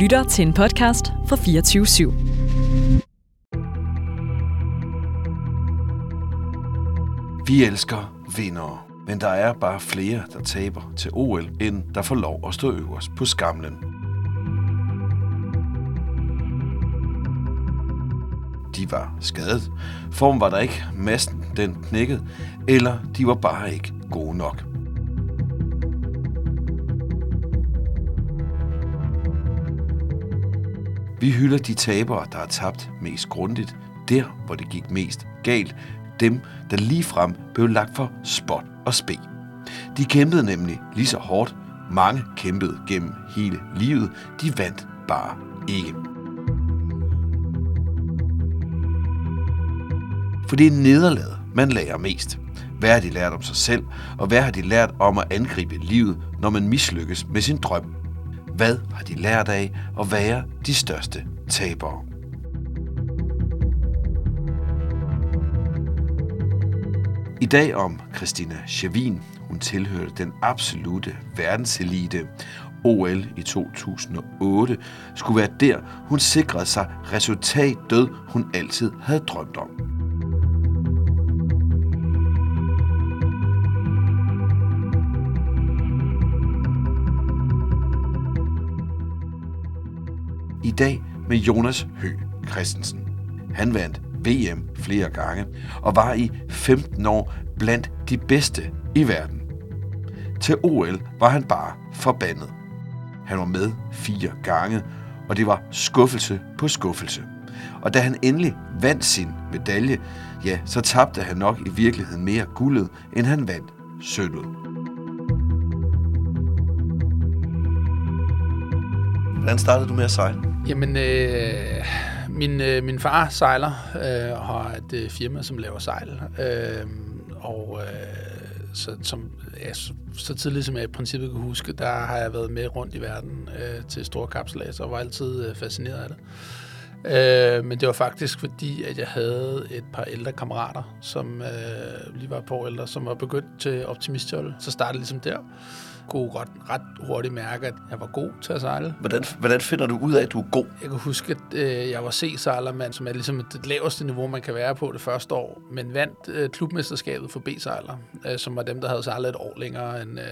lytter til en podcast fra 24 /7. Vi elsker vindere, men der er bare flere, der taber til OL, end der får lov at stå øverst på skamlen. De var skadet, form var der ikke, massen den knækkede, eller de var bare ikke gode nok. Vi hylder de tabere, der har tabt mest grundigt, der hvor det gik mest galt, dem, der lige frem blev lagt for spot og spe. De kæmpede nemlig lige så hårdt. Mange kæmpede gennem hele livet. De vandt bare ikke. For det er nederlaget, man lærer mest. Hvad har de lært om sig selv, og hvad har de lært om at angribe livet, når man mislykkes med sin drøm? Hvad har de lært af at være de største tabere? I dag om Christina Chavin. Hun tilhørte den absolute verdenselite. OL i 2008 skulle være der, hun sikrede sig resultat død, hun altid havde drømt om. Dag med Jonas Hø Christensen. Han vandt VM flere gange og var i 15 år blandt de bedste i verden. Til OL var han bare forbandet. Han var med fire gange, og det var skuffelse på skuffelse. Og da han endelig vandt sin medalje, ja, så tabte han nok i virkeligheden mere guldet, end han vandt sølvet. Hvordan startede du med at sejle? Jamen, øh, min, øh, min far sejler øh, og har et øh, firma, som laver sejl. Øh, og øh, så, som, ja, så, så tidligt som jeg i princippet kan huske, der har jeg været med rundt i verden øh, til store kapselager, og var altid øh, fascineret af det. Øh, men det var faktisk fordi, at jeg havde et par ældre kammerater, som øh, lige var på ældre, som var begyndt til optimistjolle. Så startede ligesom der kunne ret, ret hurtigt mærke, at jeg var god til at sejle. Hvordan, hvordan finder du ud af, at du er god? Jeg kan huske, at øh, jeg var C-sejlermand, som er ligesom det laveste niveau, man kan være på det første år, men vandt øh, klubmesterskabet for B-sejler, øh, som var dem, der havde sejlet et år længere end, øh,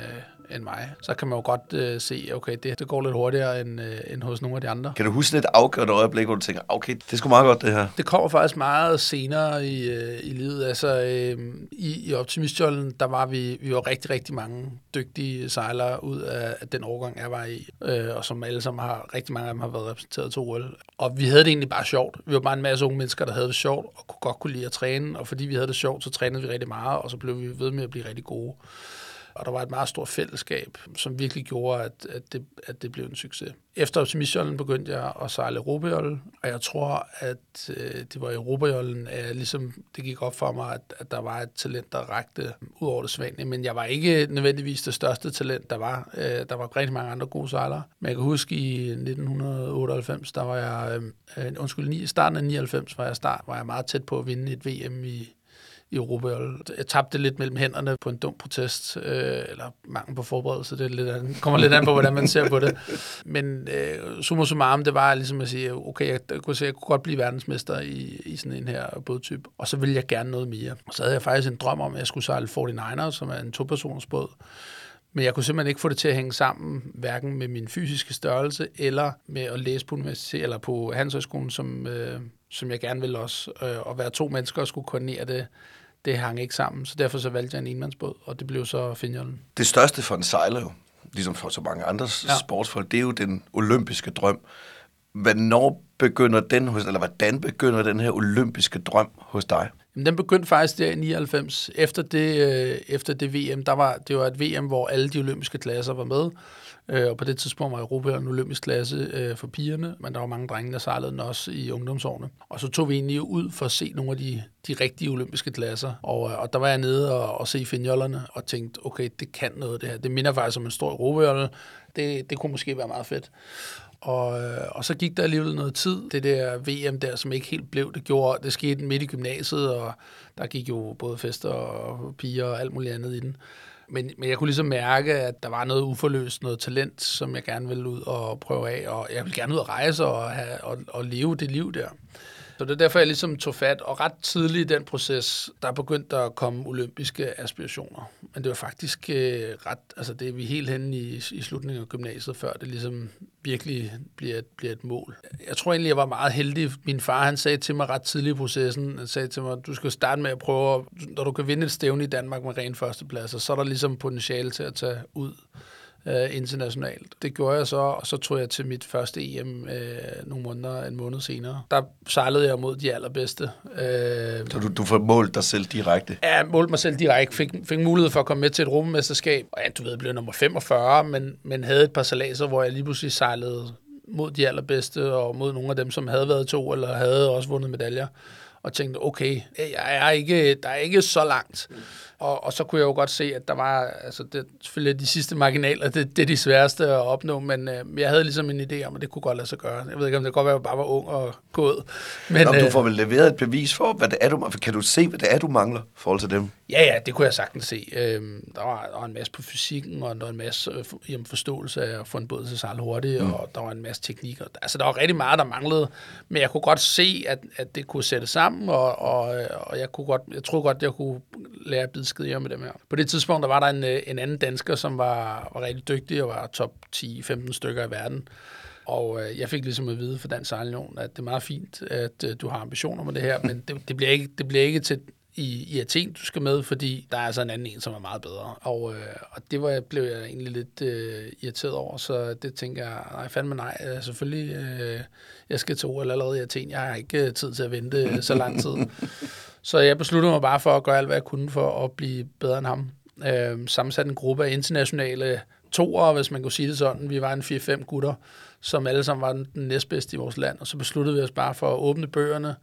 end mig. Så kan man jo godt øh, se, okay, det, det går lidt hurtigere end, øh, end hos nogle af de andre. Kan du huske et afgørende øjeblik, hvor du tænker, okay, det er sgu meget godt det her? Det kommer faktisk meget senere i, øh, i livet. Altså, øh, i, i Optimistjollen, der var vi, vi var rigtig, rigtig mange dygtige sejlere ud af, af den årgang, jeg var i, øh, og som alle sammen har, rigtig mange af dem har været repræsenteret til OL. Og vi havde det egentlig bare sjovt. Vi var bare en masse unge mennesker, der havde det sjovt, og kunne godt kunne lide at træne, og fordi vi havde det sjovt, så trænede vi rigtig meget, og så blev vi ved med at blive rigtig gode og der var et meget stort fællesskab, som virkelig gjorde, at, at, det, at det blev en succes. Efter optimistjollen begyndte jeg at sejle Europajolle, og jeg tror, at øh, det var i Europajollen, at ligesom det gik op for mig, at, at der var et talent, der rakte ud over det svanlige, Men jeg var ikke nødvendigvis det største talent, der var. Øh, der var rigtig mange andre gode sejlere. Men jeg kan huske, i 1998, der var jeg, øh, undskyld, i starten af 99 var jeg, start, var jeg meget tæt på at vinde et VM i, i Europa. Jeg tabte lidt mellem hænderne på en dum protest, øh, eller mangel på forberedelse. Det er lidt an, kommer lidt an på, hvordan man ser på det. Men øh, summa summarum, det var ligesom at sige, okay, jeg, jeg kunne, se, jeg kunne godt blive verdensmester i, i sådan en her bådtype, og så ville jeg gerne noget mere. Og så havde jeg faktisk en drøm om, at jeg skulle sejle 49er, som er en to-personers båd. Men jeg kunne simpelthen ikke få det til at hænge sammen, hverken med min fysiske størrelse, eller med at læse på universitet, eller på Handelshøjskolen, som, øh, som jeg gerne ville også. Øh, og være to mennesker og skulle koordinere det, det hang ikke sammen. Så derfor så valgte jeg en enmandsbåd, og det blev så Finjollen. Det største for en sejler jo, ligesom for så mange andre ja. sportsfolk, det er jo den olympiske drøm. Hvornår begynder den hos, eller hvordan begynder den her olympiske drøm hos dig? Jamen, den begyndte faktisk der i 99. Efter det, øh, efter det VM, der var, det var et VM, hvor alle de olympiske klasser var med. Øh, og på det tidspunkt var Europa en olympisk klasse øh, for pigerne, men der var mange drenge, der sejlede den også i ungdomsårene. Og så tog vi egentlig ud for at se nogle af de, de rigtige olympiske klasser. Og, øh, og der var jeg nede og, og se finjollerne og tænkte, okay, det kan noget det her. Det minder faktisk om en stor Europajolle. Det, det kunne måske være meget fedt. Og, øh, og så gik der alligevel noget tid. Det der VM der, som ikke helt blev, det gjorde, det skete midt i gymnasiet, og der gik jo både fester og piger og alt muligt andet i den. Men, men jeg kunne ligesom mærke, at der var noget uforløst, noget talent, som jeg gerne ville ud og prøve af, og jeg ville gerne ud og rejse og, have, og, og leve det liv der. Så det er derfor, jeg ligesom tog fat, og ret tidligt i den proces, der begyndte der at komme olympiske aspirationer. Men det var faktisk øh, ret, altså det er vi helt henne i, i slutningen af gymnasiet, før det ligesom virkelig bliver et, bliver et mål. Jeg tror egentlig, jeg var meget heldig. Min far, han sagde til mig ret tidligt i processen, han sagde til mig, du skal starte med at prøve, når du kan vinde et stævne i Danmark med ren førsteplads, så er der ligesom potentiale til at tage ud øh, internationalt. Det gjorde jeg så, og så tog jeg til mit første EM øh, nogle måneder, en måned senere. Der sejlede jeg mod de allerbedste. Øh, så du, du får målt dig selv direkte? Ja, målte mig selv direkte. Fik, fik mulighed for at komme med til et rummesterskab. Og ja, du ved, jeg blev nummer 45, men, men havde et par salaser, hvor jeg lige pludselig sejlede mod de allerbedste, og mod nogle af dem, som havde været to, eller havde også vundet medaljer og tænkte, okay, jeg er ikke, der er ikke så langt. Og, og så kunne jeg jo godt se, at der var, altså det, selvfølgelig de sidste marginaler, det, det er de sværeste at opnå, men øh, jeg havde ligesom en idé om, at det kunne godt lade sig gøre. Jeg ved ikke, om det godt være, at jeg bare var ung og gået. Men, Nå, du øh, får vel leveret et bevis for, hvad det er, du, kan du se, hvad det er, du mangler i forhold til dem? Ja, ja, det kunne jeg sagtens se. Øhm, der, var, der var en masse på fysikken, og der var en masse øh, forståelse af at få en båd til sig hurtigt, mm. og der var en masse teknikker. Altså, der var rigtig meget, der manglede, men jeg kunne godt se, at, at det kunne sætte sammen, og, og, og jeg, kunne godt, jeg tror godt, jeg kunne lære at bide skide med dem her. På det tidspunkt, der var der en, øh, en anden dansker, som var, var rigtig dygtig, og var top 10-15 stykker i verden. Og øh, jeg fik ligesom at vide fra Dansk Sejlunion, at det er meget fint, at øh, du har ambitioner med det her, men det, det, bliver ikke, det bliver ikke til i, i Athen, du skal med, fordi der er altså en anden en, som er meget bedre. Og, øh, og det var, blev jeg egentlig lidt øh, irriteret over, så det tænker jeg, nej, fandme nej, øh, selvfølgelig, øh, jeg skal til OL allerede i Athen, jeg har ikke øh, tid til at vente øh, så lang tid så jeg besluttede mig bare for at gøre alt, hvad jeg kunne for at blive bedre end ham. Øh, sammensat en gruppe af internationale toer, hvis man kunne sige det sådan. Vi var en 4-5 gutter, som alle sammen var den næstbedste i vores land, og så besluttede vi os bare for at åbne bøgerne,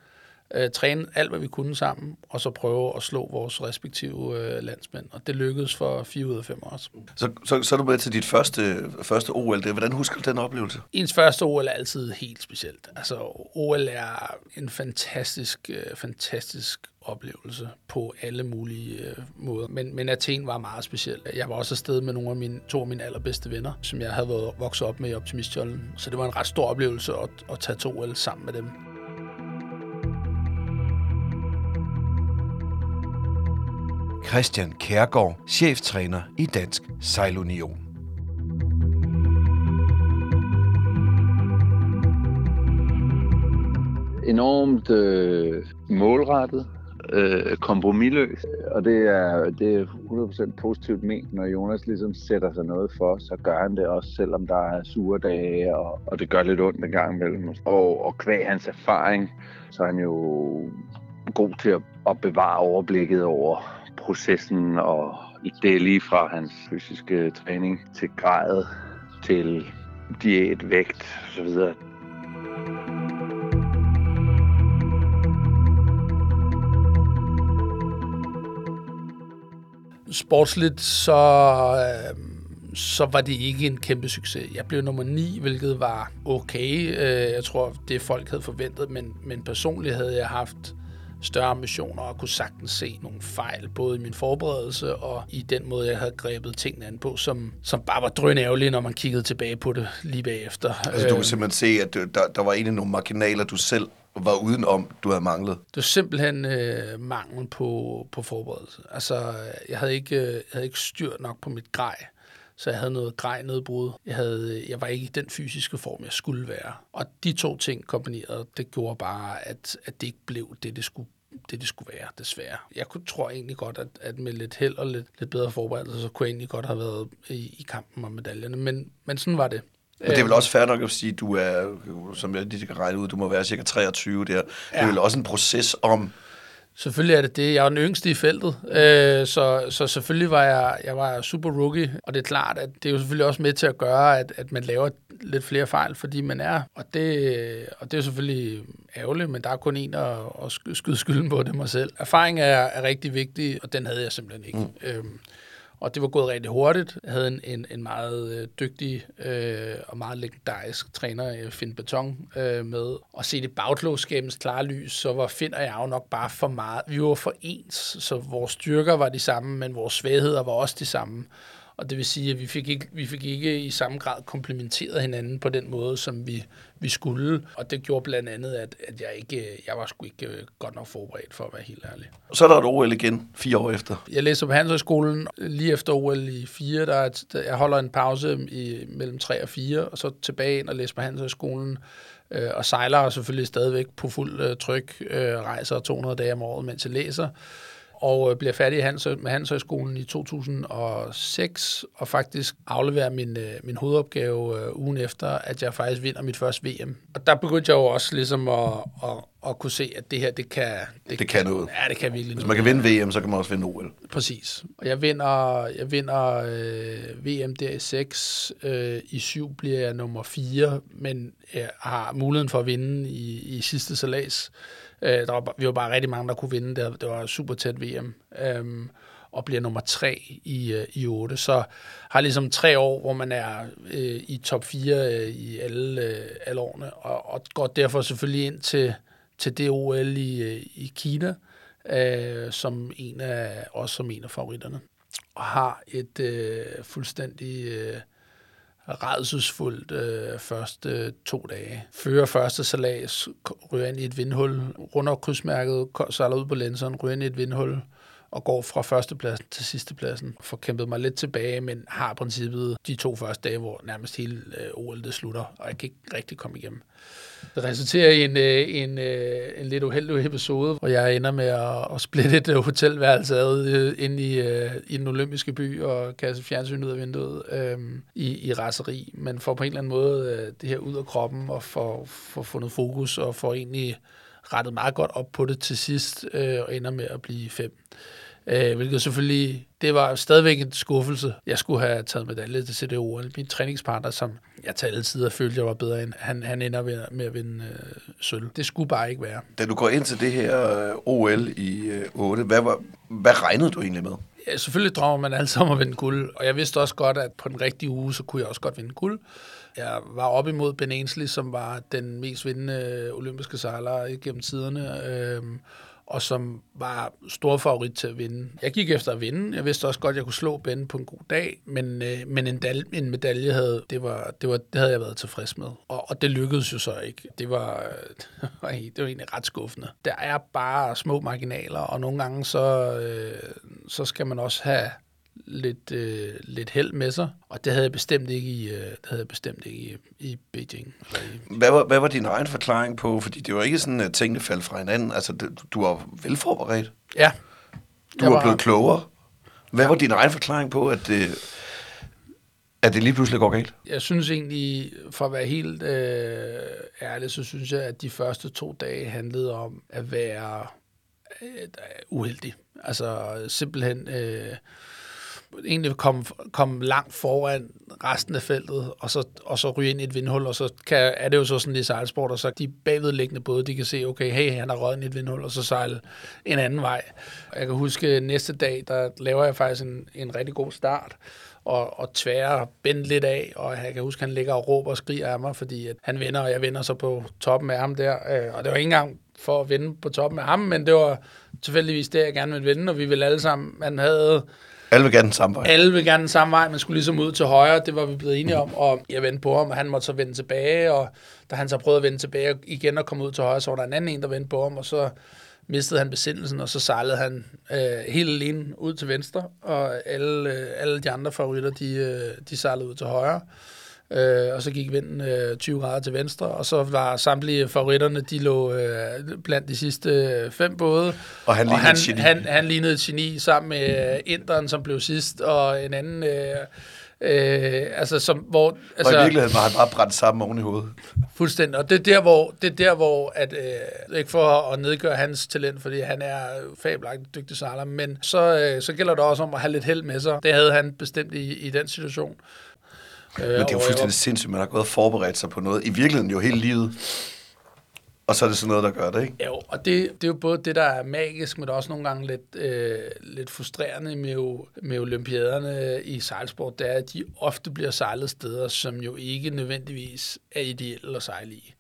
øh, træne alt, hvad vi kunne sammen, og så prøve at slå vores respektive øh, landsmænd. Og det lykkedes for 4 ud af 5 år. Så, så, så er du med til dit første, første OL. Det. Hvordan husker du den oplevelse? Ens første OL er altid helt specielt. Altså, OL er en fantastisk, øh, fantastisk oplevelse på alle mulige øh, måder. Men, men Athen var meget speciel. Jeg var også afsted med nogle af mine, to af mine allerbedste venner, som jeg havde været vokset op med i Optimistjollen. Så det var en ret stor oplevelse at, at tage to OL sammen med dem. Christian Kærgaard, cheftræner i Dansk Sejlunion. Enormt øh, målrettet, øh, kompromilløs, og det er, det er 100% positivt ment, når Jonas ligesom sætter sig noget for, så gør han det også, selvom der er sure dage, og, og det gør lidt ondt en gang imellem. Og, og kvæg hans erfaring, så er han jo god til at, at bevare overblikket over processen og det er lige fra hans fysiske træning til grad til diæt, vægt osv. Sportsligt så, øh, så var det ikke en kæmpe succes. Jeg blev nummer 9, hvilket var okay. Øh, jeg tror, det folk havde forventet, men, men personligt havde jeg haft større ambitioner og kunne sagtens se nogle fejl, både i min forberedelse og i den måde, jeg havde grebet tingene an på, som, som bare var drøn ærgerlige, når man kiggede tilbage på det lige bagefter. Altså du kan øh, simpelthen se, at der, der var egentlig nogle marginaler, du selv var udenom, du havde manglet? Det var simpelthen øh, mangel på, på forberedelse. Altså, jeg havde, ikke, jeg havde ikke styr nok på mit grej så jeg havde noget grej nedbrud. Jeg, havde, jeg var ikke i den fysiske form, jeg skulle være. Og de to ting kombineret, det gjorde bare, at, at det ikke blev det, det skulle det, det skulle være, desværre. Jeg kunne, tror egentlig godt, at, at med lidt held og lidt, lidt bedre forberedelse, så kunne jeg egentlig godt have været i, i kampen om medaljerne. Men, men sådan var det. Men det er vel også fair nok at sige, at du er, som jeg lige kan regne ud, du må være cirka 23 der. Ja. Det er vel også en proces om Selvfølgelig er det det. Jeg var den yngste i feltet, øh, så, så selvfølgelig var jeg, jeg var super rookie, og det er klart, at det er jo selvfølgelig også med til at gøre, at, at man laver lidt flere fejl, fordi man er, og det, og det er selvfølgelig ærgerligt, men der er kun en at, at skyde skylden på, det mig selv. Erfaring er, er rigtig vigtig, og den havde jeg simpelthen ikke. Mm. Øhm, og det var gået rigtig hurtigt. Jeg havde en, en, en meget øh, dygtig øh, og meget legendarisk træner, øh, Finn Beton, øh, med. Og se det bagklogskabens klare lys, så var Finn og jeg jo nok bare for meget. Vi var for ens, så vores styrker var de samme, men vores svagheder var også de samme. Og det vil sige, at vi fik ikke, vi fik ikke i samme grad komplementeret hinanden på den måde, som vi, vi skulle. Og det gjorde blandt andet, at, at jeg, ikke, jeg var sgu ikke øh, godt nok forberedt, for at være helt ærlig. Så er der et OL igen, fire år efter. Jeg læste på Handelshøjskolen lige efter OL i 4. Der, er et- der, jeg holder en pause i, mellem 3 og 4, og så tilbage ind og læser på Handelshøjskolen. Øh, og sejler selvfølgelig stadigvæk på fuld øh, tryk, øh, rejser 200 dage om året, mens jeg læser og øh, bliver færdig Hans, med Handelshøjskolen i 2006, og faktisk afleverer min, øh, min hovedopgave øh, ugen efter, at jeg faktisk vinder mit første VM. Og der begyndte jeg jo også ligesom at, at, at kunne se, at det her, det kan... Det kan noget. Ja, det kan virkelig Hvis man kan vinde VM, så kan man også vinde OL. Præcis. Og jeg vinder, jeg vinder øh, VM der i 6. Øh, I 7 bliver jeg nummer 4, men jeg har muligheden for at vinde i, i sidste salas. Øh, der var, vi var bare rigtig mange, der kunne vinde. Det, det var super tæt VM. Øh, og bliver nummer 3 i, øh, i 8. Så har ligesom tre år, hvor man er øh, i top 4 øh, i alle, øh, alle årene, og, og går derfor selvfølgelig ind til, til det OL i, øh, i Kina, øh, som en af, også som en af favoritterne. Og har et øh, fuldstændig øh, redselsfuldt øh, første øh, to dage. Fører første salas, ryger ind i et vindhul, runder krydsmærket, sejler ud på lænseren, ryger ind i et vindhul, og går fra førstepladsen til sidstepladsen. Får kæmpet mig lidt tilbage, men har i princippet de to første dage, hvor nærmest hele øh, OL det slutter, og jeg kan ikke rigtig komme igennem. Det resulterer i en, øh, en, øh, en lidt uheldig episode, hvor jeg ender med at, at splitte et øh, hotelværelse ad øh, ind i, øh, i den olympiske by og kaste fjernsyn ud af vinduet øh, i, i raseri. Men får på en eller anden måde øh, det her ud af kroppen og får, får fundet fokus og får egentlig rettet meget godt op på det til sidst øh, og ender med at blive fem. Øh, hvilket selvfølgelig, det var stadigvæk en skuffelse. Jeg skulle have taget medalje til CDO. Min træningspartner, som jeg til alle tider følte, jeg var bedre end, han, han ender med, med at vinde øh, sølv. Det skulle bare ikke være. Da du går ind til det her øh, OL i øh, 8, hvad, var, hvad regnede du egentlig med? Ja, selvfølgelig drømmer man altid om at vinde guld, og jeg vidste også godt, at på den rigtige uge, så kunne jeg også godt vinde guld. Jeg var op imod Ben Ainsley, som var den mest vindende olympiske sejler gennem tiderne, øhm, og som var stor favorit til at vinde. Jeg gik efter at vinde. Jeg vidste også godt, at jeg kunne slå Ben på en god dag, men, øh, men en, dal, en medalje havde, det, var, det, var, det havde jeg været tilfreds med. Og, og det lykkedes jo så ikke. Det var, øh, det var egentlig ret skuffende. Der er bare små marginaler, og nogle gange så, øh, så skal man også have lidt, øh, lidt held med sig, og det havde jeg bestemt ikke i, øh, det havde jeg bestemt ikke i, i Beijing. I, Hvad var, hvad var din egen forklaring på? Fordi det var ikke sådan, at tingene faldt fra hinanden. Altså, det, du var velforberedt. ja, Du var- blevet klogere. Hvad var din egen forklaring på, at det, at det lige pludselig går galt? jeg synes egentlig, for at være helt øh, ærlig, så synes jeg, at de første to dage handlede om at være øh, uheldig. Altså simpelthen øh, egentlig komme kom langt foran resten af feltet, og så, og så ryge ind i et vindhul, og så kan, er det jo så sådan i sejlsport, og så de bagvedliggende både, de kan se, okay, hey, han har røget ind i et vindhul, og så sejle en anden vej. Og jeg kan huske, næste dag, der laver jeg faktisk en, en rigtig god start, og, og tværer Ben lidt af, og jeg kan huske, han ligger og råber og skriger af mig, fordi at han vinder, og jeg vinder så på toppen af ham der. Øh, og det var ikke engang for at vinde på toppen af ham, men det var tilfældigvis det, jeg gerne ville vinde, og vi ville alle sammen, man havde alle vil gerne den samme vej. alle vil gerne den samme vej, man skulle ligesom ud til højre, det var vi blevet enige om, og jeg vendte på ham, og han måtte så vende tilbage, og da han så prøvede at vende tilbage igen og komme ud til højre, så var der en anden en, der vendte på ham, og så mistede han besindelsen, og så sejlede han øh, helt alene ud til venstre, og alle, øh, alle de andre favoritter, de, øh, de sejlede ud til højre. Øh, og så gik vinden øh, 20 grader til venstre, og så var samtlige favoritterne, de lå øh, blandt de sidste øh, fem både. Og han og lignede han, et geni. han, han lignede et geni sammen med øh, Inderen, som blev sidst, og en anden... Øh, øh, altså, som, hvor, Og altså, i virkeligheden var han bare brændt sammen oven i hovedet. Fuldstændig. Og det er der, hvor, det er der, hvor at, øh, ikke for at nedgøre hans talent, fordi han er fabelagtigt dygtig sejler, men så, øh, så gælder det også om at have lidt held med sig. Det havde han bestemt i, i den situation. Øh, Men det er jo fuldstændig sindssygt, man har gået og forberedt sig på noget. I virkeligheden jo hele livet. og så er det sådan noget, der gør det, ikke? Jo, og det, det er jo både det, der er magisk, men også nogle gange lidt, øh, lidt frustrerende med, med olympiaderne i sejlsport, det er, at de ofte bliver sejlet steder, som jo ikke nødvendigvis er ideelle at sejle i.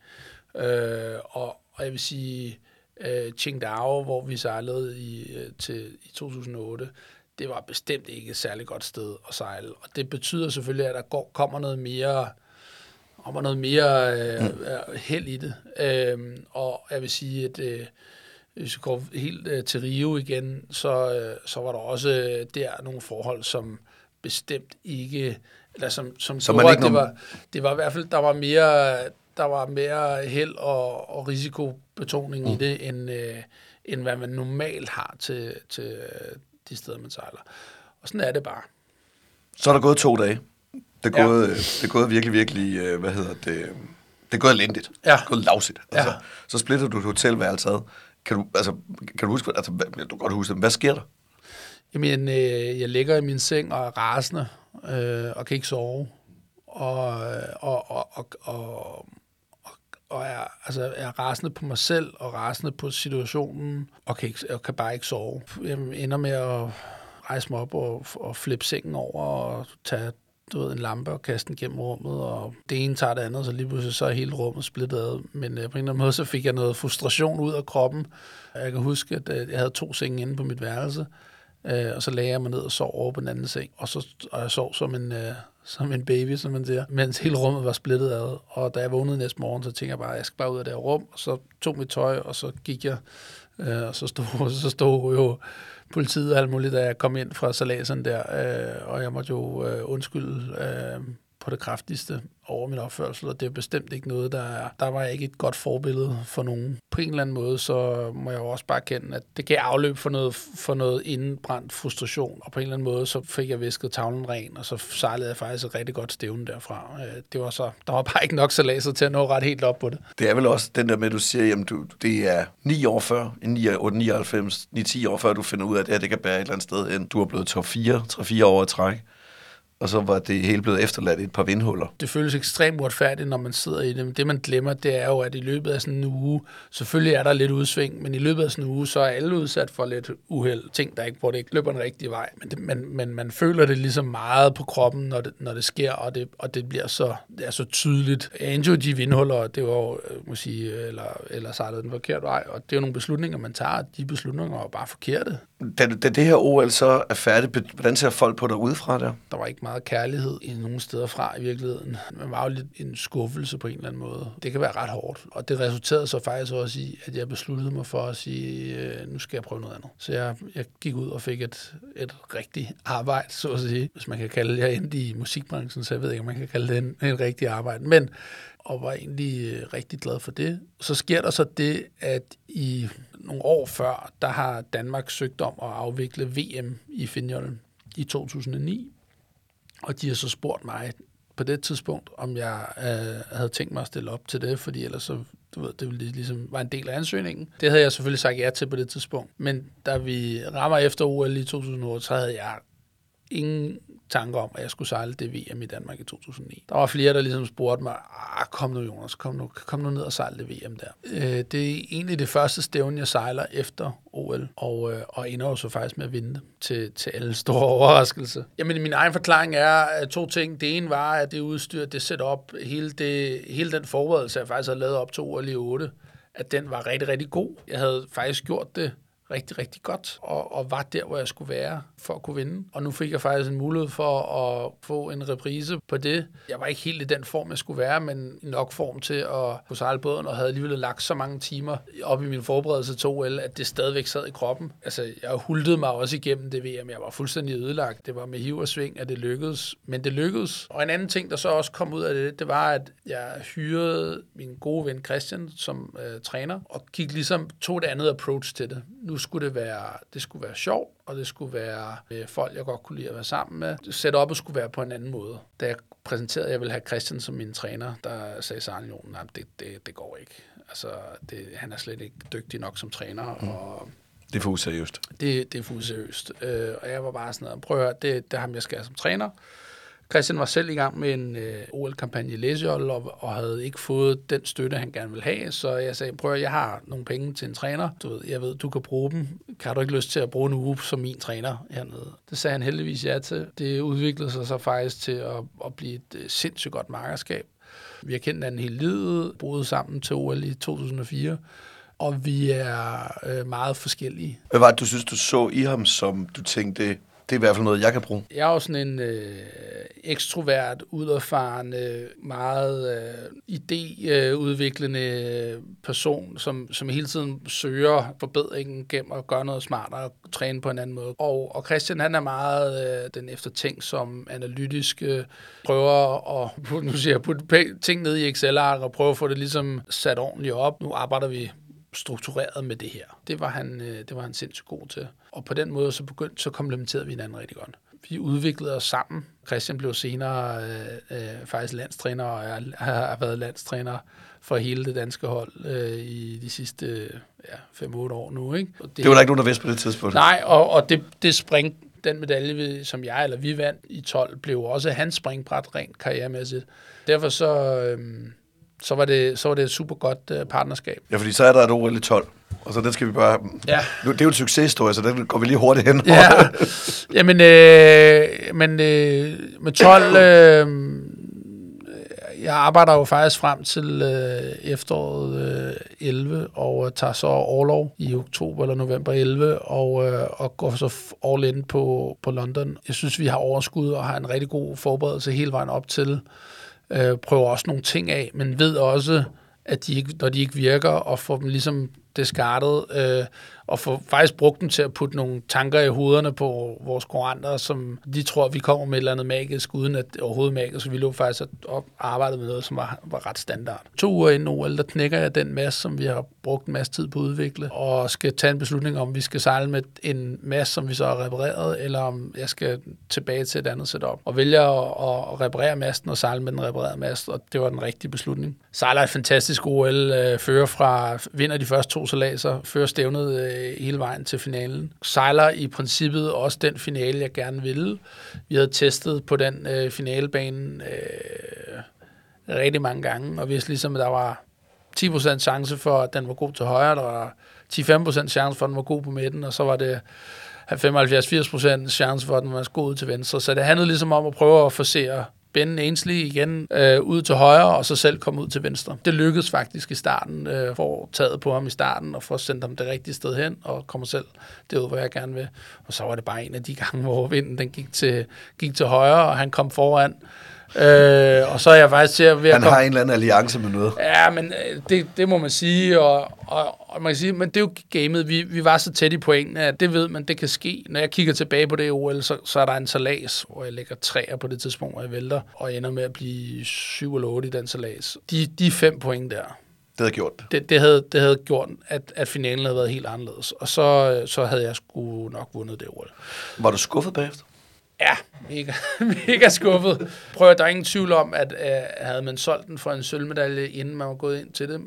Øh, og, og jeg vil sige, øh, Qingdao, hvor vi sejlede i, øh, til, i 2008, det var bestemt ikke et særligt godt sted at sejle. Og det betyder selvfølgelig, at der går, kommer noget mere kommer noget mere øh, mm. held i det. Øh, og jeg vil sige, at øh, hvis vi går helt øh, til Rio igen, så, øh, så var der også øh, der nogle forhold, som bestemt ikke, eller som, som Så gjorde, at det, var, det var i hvert fald, der var mere, der var mere held og, og risikobetoning mm. i det, end, øh, end hvad man normalt har til, til de steder, man sejler. Og sådan er det bare. Så er der gået to dage. Det er Ja. gået, ja. det er gået virkelig, virkelig, øh, hvad hedder det, øh, det er gået elendigt. Ja. Det er gået lavsigt. Altså, Ja. Så splitter du et hotelværelse ad. Kan du, altså, kan du huske, altså, du kan godt huske det, hvad sker der? Jamen, øh, jeg ligger i min seng og er rasende, øh, og kan ikke sove. Og, og, og, og, og, og, er, altså, er rasende på mig selv, og rasende på situationen, og kan, ikke, og kan bare ikke sove. Jeg ender med at rejse mig op og, og flippe sengen over, og tage du ved, en lampe og kaste den gennem rummet, og det ene tager det andet, så lige pludselig så er hele rummet splittet ad. Men øh, på en eller anden måde, så fik jeg noget frustration ud af kroppen. Jeg kan huske, at øh, jeg havde to senge inde på mit værelse, øh, og så lagde jeg mig ned og sov over på den anden seng, og, så, og jeg sov som en, øh, som en baby, som man siger, mens hele rummet var splittet ad. Og da jeg vågnede næste morgen, så tænkte jeg bare, at jeg skal bare ud af det her rum, og så tog mit tøj, og så gik jeg, øh, og så stod, så stod jo politiet og alt muligt, da jeg kom ind fra salaseren der, øh, og jeg måtte jo øh, undskylde øh, på det kraftigste over min opførsel, og det er bestemt ikke noget, der der var ikke et godt forbillede for nogen. På en eller anden måde, så må jeg jo også bare kende, at det gav afløb for noget, for noget indbrændt frustration, og på en eller anden måde, så fik jeg visket tavlen ren, og så sejlede jeg faktisk et rigtig godt stævne derfra. Øh, det var så, der var bare ikke nok salaser til at nå ret helt op på det. Det er vel også den der med, at du siger, jamen du, det er 9 år før, i 9 8, 99, 9-10 år før, du finder ud af, at det her det kan bære et eller andet sted hen. Du er blevet top 4, 3-4 år i træk, og så var det hele blevet efterladt i et par vindhuller. det føles ekstremt uretfærdigt, når man sidder i det. Men det, man glemmer, det er jo, at i løbet af sådan en uge, selvfølgelig er der lidt udsving, men i løbet af sådan en uge, så er alle udsat for lidt uheld. Ting, der ikke, hvor det ikke løber den rigtige vej. Men, det, men, men man føler det ligesom meget på kroppen, når det, når det sker, og det, og det bliver så, det er så tydeligt. Angel, de vindhuller, det var jo, øh, må sige, eller, eller sejlede den forkerte vej, og det er jo nogle beslutninger, man tager. De beslutninger var bare forkerte. Da, da det her OL så er færdigt, hvordan ser folk på dig udefra der? Der var ikke meget kærlighed i nogle steder fra i virkeligheden. Man var jo lidt en skuffelse på en eller anden måde. Det kan være ret hårdt. Og det resulterede så faktisk også i, at jeg besluttede mig for at sige, øh, nu skal jeg prøve noget andet. Så jeg, jeg gik ud og fik et, et rigtigt arbejde, så at sige. Hvis man kan kalde det, jeg endte i musikbranchen, så jeg ved ikke, om man kan kalde det en, en rigtig arbejde. Men og var egentlig øh, rigtig glad for det. Så sker der så det, at i nogle år før, der har Danmark søgt om at afvikle VM i Finjolden i 2009. Og de har så spurgt mig på det tidspunkt, om jeg øh, havde tænkt mig at stille op til det, fordi ellers så, du ved, det ville ligesom var en del af ansøgningen. Det havde jeg selvfølgelig sagt ja til på det tidspunkt. Men da vi rammer efter OL i 2008, så havde jeg ingen tanker om, at jeg skulle sejle det VM i Danmark i 2009. Der var flere, der ligesom spurgte mig, ah, kom nu Jonas, kom nu, kom nu ned og sejle det VM der. Øh, det er egentlig det første stævne, jeg sejler efter OL, og, øh, og ender jo så faktisk med at vinde til, til alle store overraskelse. Jamen, min egen forklaring er to ting. Det ene var, at det udstyr, det setup, hele, det, hele den forberedelse, jeg faktisk havde lavet op til OL i 8, at den var rigtig, rigtig god. Jeg havde faktisk gjort det rigtig, rigtig godt, og, og var der, hvor jeg skulle være for at kunne vinde. Og nu fik jeg faktisk en mulighed for at få en reprise på det. Jeg var ikke helt i den form, jeg skulle være, men nok form til at kunne sejle båden, og havde alligevel lagt så mange timer op i min forberedelse til OL, at det stadigvæk sad i kroppen. Altså, jeg hultede mig også igennem det VM. Jeg var fuldstændig ødelagt. Det var med hiv og sving, at det lykkedes. Men det lykkedes. Og en anden ting, der så også kom ud af det, det var, at jeg hyrede min gode ven Christian som øh, træner, og gik ligesom, tog et andet approach til det. Nu skulle det være, det skulle være sjovt, og det skulle være øh, folk, jeg godt kunne lide at være sammen med. Setup'et skulle være på en anden måde. Da jeg præsenterede, at jeg ville have Christian som min træner, der sagde Sarne Jon, nej, det, det, det går ikke. Altså, det, han er slet ikke dygtig nok som træner, mm. og Det er for useriøst. det, det er fuldt seriøst. Øh, og jeg var bare sådan noget, prøv at høre, det, det er ham, jeg skal have som træner. Christian var selv i gang med en øh, OL-kampagne i Læsjold, og, og havde ikke fået den støtte, han gerne ville have. Så jeg sagde, prøv at jeg har nogle penge til en træner. Du ved, jeg ved, du kan bruge dem. Kan du ikke lyst til at bruge en uge som min træner hernede? Det sagde han heldigvis ja til. Det udviklede sig så faktisk til at, at blive et øh, sindssygt godt markerskab. Vi har kendt hinanden hele livet, boet sammen til OL i 2004, og vi er øh, meget forskellige. Hvad var det, du synes, du så i ham, som du tænkte, det er i hvert fald noget, jeg kan bruge? Jeg er jo sådan en øh, ekstrovert, udadfarende, meget øh, idéudviklende øh, person, som, som hele tiden søger forbedringen gennem at gøre noget smartere og træne på en anden måde. Og, og Christian, han er meget øh, den eftertænksom, analytiske, øh, prøver at nu siger putte ting ned i Excel-ark og prøve at få det ligesom sat ordentligt op. Nu arbejder vi struktureret med det her. Det var han, øh, det var han sindssygt god til. Og på den måde så begyndte, så komplementerede vi hinanden rigtig godt. Vi udviklede os sammen. Christian blev senere øh, øh, faktisk landstræner, og jeg har været landstræner for hele det danske hold øh, i de sidste ja, 5-8 år nu. Ikke? Og det, det var der ikke nogen, der vidste på det tidspunkt. Nej, og, og det, det spring, den medalje, som jeg eller vi vandt i 12, blev også hans springbræt rent karrieremæssigt. Derfor så... Øh, så var det, så var det et super godt uh, partnerskab. Ja, fordi så er der et OL i 12, og så den skal vi bare... Ja. Nu, det er jo en succeshistorie, så den går vi lige hurtigt hen Ja, Jamen, øh, men øh, med 12... Øh, jeg arbejder jo faktisk frem til øh, efteråret øh, 11, og tager så overlov i oktober eller november 11, og, øh, og går så all in på, på London. Jeg synes, vi har overskud og har en rigtig god forberedelse hele vejen op til øh, prøver også nogle ting af, men ved også, at de ikke, når de ikke virker, og får dem ligesom diskartet, øh, og få faktisk brugt dem til at putte nogle tanker i hovederne på vores konkurrenter, som de tror, vi kommer med et eller andet magisk, uden at det overhovedet magisk. Så vi lå faktisk og arbejdede med noget, som var, var ret standard. To uger inden OL, der knækker jeg den masse, som vi har brugt en masse tid på at udvikle, og skal tage en beslutning om, vi skal sejle med en masse, som vi så har repareret, eller om jeg skal tilbage til et andet setup. Og vælger at, at reparere masten og sejle med den reparerede mast, og det var den rigtige beslutning. Sejler et fantastisk OL, øh, fører fra, vinder de første to salaser, fører stævnet øh, øh, hele vejen til finalen. Sejler i princippet også den finale, jeg gerne ville. Vi havde testet på den øh, finalebane øh, rigtig mange gange, og hvis ligesom der var 10% chance for, at den var god til højre, der var 10-15% chance for, at den var god på midten, og så var det 75-80% chance for, at den var god til venstre. Så det handlede ligesom om at prøve at forsere Ben Ainsley igen øh, ud til højre, og så selv komme ud til venstre. Det lykkedes faktisk i starten, øh, for taget på ham i starten, og for at sende ham det rigtige sted hen, og komme selv derud, hvor jeg gerne vil. Og så var det bare en af de gange, hvor vinden den gik, til, gik til højre, og han kom foran. Øh, og så er jeg faktisk til at... Ved at Han komme... har en eller anden alliance med noget. Ja, men øh, det, det må man sige, og, og, og man kan sige, men det er jo gamet. Vi, vi var så tæt i pointene, at det ved man, det kan ske. Når jeg kigger tilbage på det OL, så, så er der en salas, hvor jeg lægger træer på det tidspunkt, hvor jeg vælter, og ender med at blive 7 eller 8 i den salas. De, de fem point der, det havde gjort det. Det, det, havde, det havde gjort, at, at finalen havde været helt anderledes. Og så, så havde jeg sgu nok vundet det OL. Var du skuffet bagefter? Ja, mega, mega skuffet. Prøv at der er ingen tvivl om, at uh, havde man solgt den for en sølvmedalje, inden man var gået ind til det,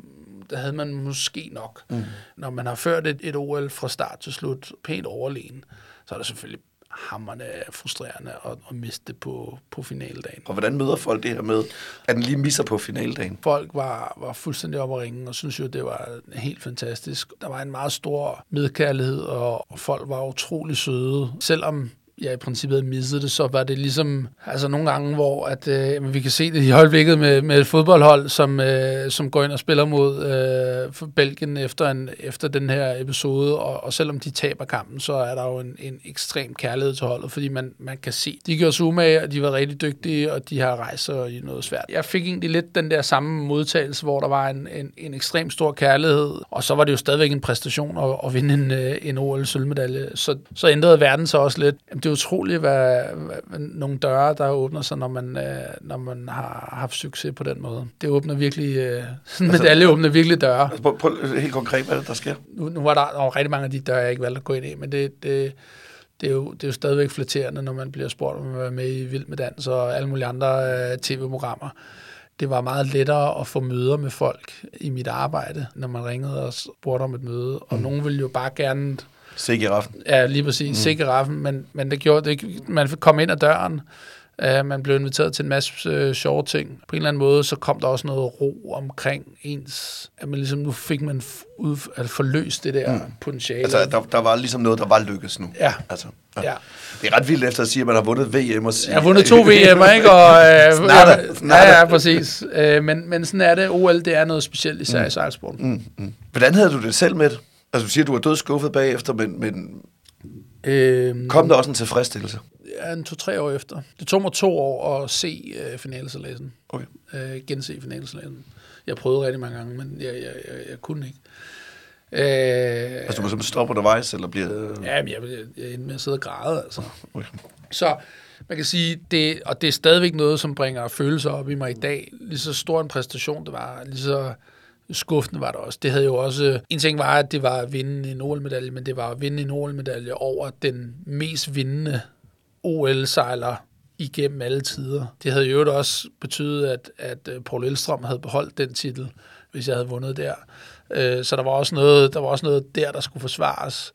der havde man måske nok. Mm. Når man har ført et, et OL fra start til slut pænt overlegen, så er det selvfølgelig hammerne frustrerende at, at miste det på, på finaldagen. Og hvordan møder folk det her med, at den lige misser på finaldagen? Folk var, var fuldstændig oppe at ringe, og synes jo, det var helt fantastisk. Der var en meget stor medkærlighed, og, og folk var utrolig søde. Selvom jeg i princippet missede det, så var det ligesom, altså nogle gange, hvor at, øh, vi kan se det i øjeblikket med, med et fodboldhold, som, øh, som går ind og spiller mod øh, for Belgien efter, en, efter den her episode, og, og selvom de taber kampen, så er der jo en, en ekstrem kærlighed til holdet, fordi man, man kan se, de gjorde sig umage, og de var rigtig dygtige, og de har rejst i noget svært. Jeg fik egentlig lidt den der samme modtagelse, hvor der var en, en, en ekstrem stor kærlighed, og så var det jo stadigvæk en præstation at, at vinde en, øh, en OL-sølvmedalje. Så, så ændrede verden sig også lidt. Jamen, det er utroligt, hvad, hvad, nogle døre, der åbner sig, når man, øh, når man har haft succes på den måde. Det åbner virkelig, øh, altså, medalje åbner virkelig døre. Altså, prøv, helt konkret, hvad er det, der sker? Nu, nu var der, der var rigtig mange af de døre, jeg ikke valgte at gå ind i, men det, det, det er, jo, det er jo stadigvæk flatterende, når man bliver spurgt, om at være med i Vild med Dans og alle mulige andre øh, tv-programmer. Det var meget lettere at få møder med folk i mit arbejde, når man ringede og spurgte om et møde. Og mm. nogen ville jo bare gerne Se giraffen. Ja, lige præcis. Mm. Se giraffen, men, men det gjorde det. Man kom ind ad døren, Uh, man blev inviteret til en masse uh, sjove ting. På en eller anden måde, så kom der også noget ro omkring ens... At man ligesom, nu fik man ud, at forløst det der mm. potentiale. Altså, der, der var ligesom noget, der var lykkes nu. Ja. Altså, ja. ja. Det er ret vildt efter at sige, at man har vundet VM. Og sige, jeg har vundet to VM'er, ikke? Og, øh, snatter, snatter. Ja, ja, præcis. Uh, men, men sådan er det. OL, det er noget specielt, især mm. i sejlsporten. Mm, mm. Hvordan havde du det selv med det? Altså, du siger, du var død skuffet bagefter, men, men øhm, kom der også en tilfredsstillelse? Ja, en to-tre år efter. Det tog mig to år at se øh, finalesalæsen. Okay. Øh, gense finalesalæsen. Jeg prøvede rigtig mange gange, men jeg, jeg, jeg, jeg kunne ikke. Øh, altså, du må simpelthen stoppe undervejs, eller bliver... Ja, men jeg, jeg, jeg endte med at sidde og græde, altså. Okay. Så man kan sige, det, og det er stadigvæk noget, som bringer følelser op i mig i dag. Lige så stor en præstation det var, lige så skuffende var det også. Det havde jo også... En ting var, at det var at vinde en OL-medalje, men det var at vinde en OL-medalje over den mest vindende OL-sejler igennem alle tider. Det havde jo også betydet, at, at øh, Paul Elstrøm havde beholdt den titel, hvis jeg havde vundet der. Øh, så der var også noget, der var også noget der, der skulle forsvares.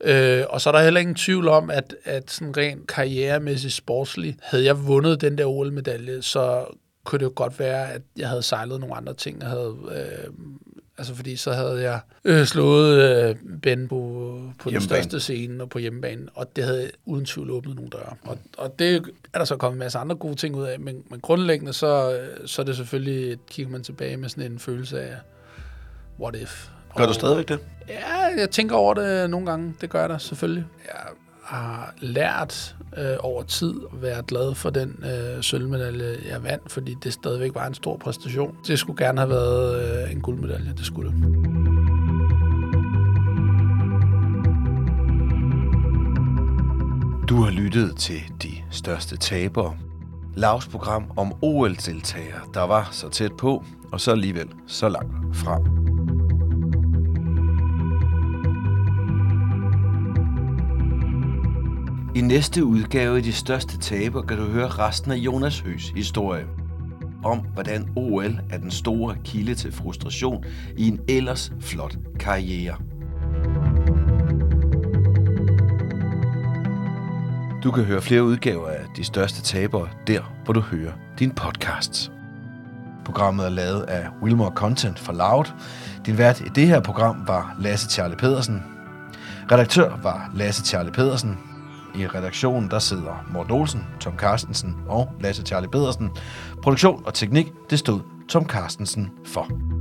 Øh, og så er der heller ingen tvivl om, at, at sådan rent karrieremæssigt sportsligt, havde jeg vundet den der OL-medalje, så kunne det jo godt være, at jeg havde sejlet nogle andre ting. Jeg havde, øh, altså fordi så havde jeg øh, slået øh, Ben på, på den største scene og på hjemmebane, og det havde uden tvivl åbnet nogle døre. Og, og det er der så kommet en masse andre gode ting ud af, men, men grundlæggende så, så er det selvfølgelig, kigger man tilbage med sådan en følelse af, what if? Gør du stadigvæk det? Ja, jeg tænker over det nogle gange. Det gør jeg da selvfølgelig. Jeg har lært øh, over tid at være glad for den øh, sølvmedalje, jeg vandt, fordi det stadigvæk var en stor præstation. Det skulle gerne have været øh, en guldmedalje, det skulle det. Du har lyttet til De Største Tabere. Lavs program om OL-deltagere, der var så tæt på, og så alligevel så langt frem. I næste udgave af De Største Taber kan du høre resten af Jonas Høs historie. Om hvordan OL er den store kilde til frustration i en ellers flot karriere. Du kan høre flere udgaver af De Største Tabere der, hvor du hører din podcasts. Programmet er lavet af Wilmore Content for Loud. Din vært i det her program var Lasse Charlie Pedersen. Redaktør var Lasse Charlie Pedersen. I redaktionen der sidder Morten Olsen, Tom Carstensen og Lasse Charlie Pedersen. Produktion og teknik, det stod Tom Carstensen for.